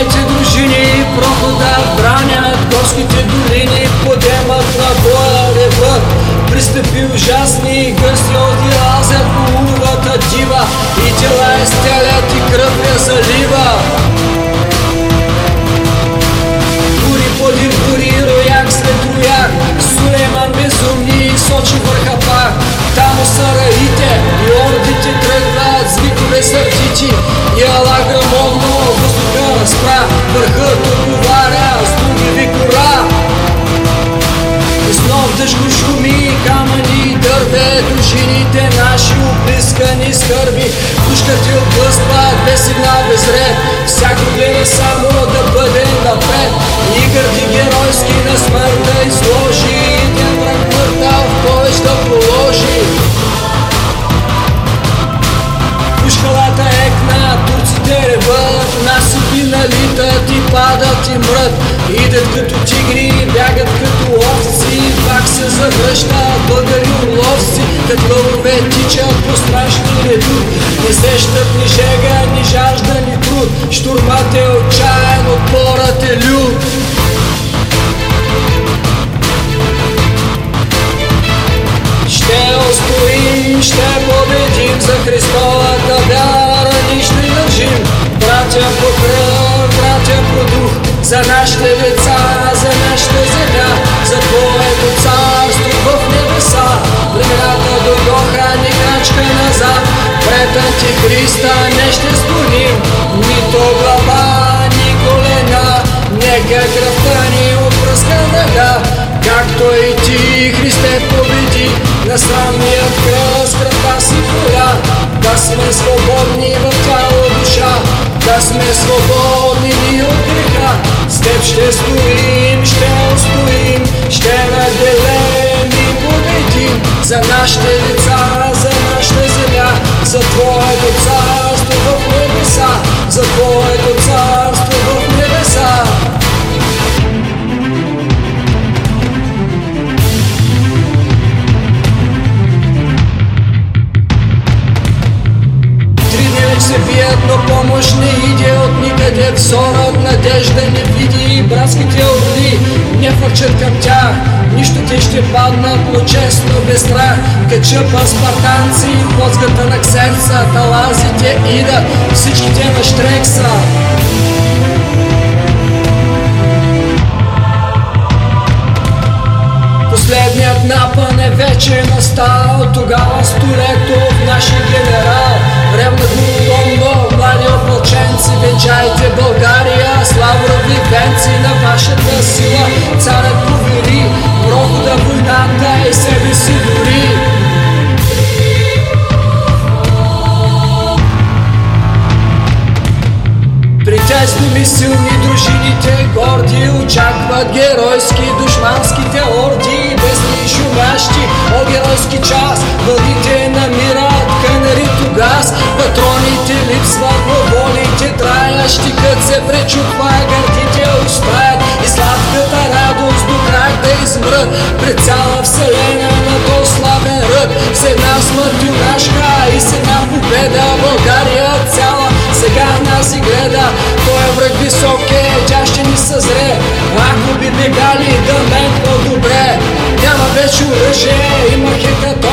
Моряйте дружини, прохода бранят, горските долини подемат на боя рева. Пристъпи ужасни, гъсти от Азия, полувата дива, Го шуми, камъни дърве Дружините наши облискани скърби. Пушкати отблъскват без сигнал, без ред. Всяко гледа само да бъде напред И гърди геройски на смърт да изложи. Един враг повече да положи. Пушкалата екна, турците реват. Насипи налитат и падат и мрът. Като Се завръщат българи уловци Като лъвове тичат по страшни редут Не сещат ни жега, ни жажда, ни труд. Штурмът е отчаян, отпорът е лют Ще устоим, ще победим за Христовата вяра. Ни ще държим. Братя по кръв, братя по дух, за нашите деца, пред Антихриста не ще склоним, нито глава, ни колена, нека кръвта ни опръска нога, както и ти, Христе, победи. На срамният кръст, кръвта си твоя, да сме свободни в тяло душа, да сме свободни ни от греха, с теб ще стоим, ще устоим, ще наделем и победим. За нашите деца, за Твоето царство в небеса. Три дни се бият, но помощ не иде от никъде. Взорът надежда не види братските орли Не фърчат към тях, нищо те ще паднат, но честно без страх. Качъпа спартанци, плоската на ксерца Талазите идат, всичките на штрекса. Последният напън е вече настал Тогава Столетов, нашия генерал. Ревна голодомно, млади опълченци Венчайте България, славрови венци На вашата сила Очакват геройски душманските орди Бесни и шумящи, о геройски час. Вълните намират канарито газ Патроните липсват, но волите траят Щикът се пречупва, гърдите оставят И сладката радост до крак да измрът Пред цяла вселена на то славен ръд С една смърт юнашка и с една победа България цяла сега нас и гледа Той е враг висок е, тя ще ни съзре бегали да мен по-добре Няма вече оръжие, има хекатомба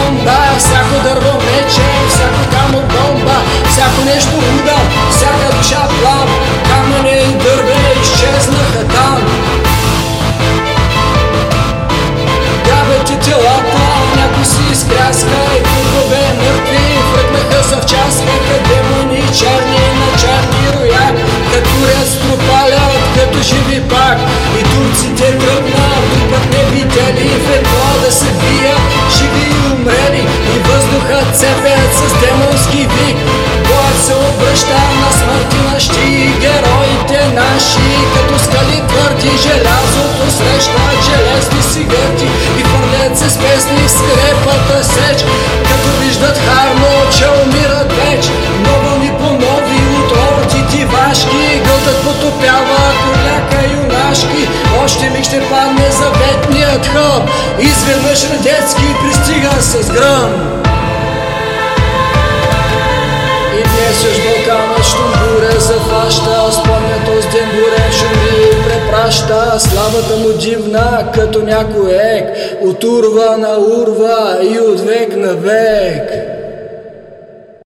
Среща железни си гърди И хвърлят се с песни в скрепата сеч. Като виждат харно, че умират веч Нови по нови от ордите вашки Гълтът потопява коляка юнашки. Още миг ще падне заветният хъб Изведнъж Радецки пристига с гръм. И днес уж Балканът щом буря захваща Спомнят този ден бурен шум душа, славата му дивна, като някой ек, от урва на урва и от век на век.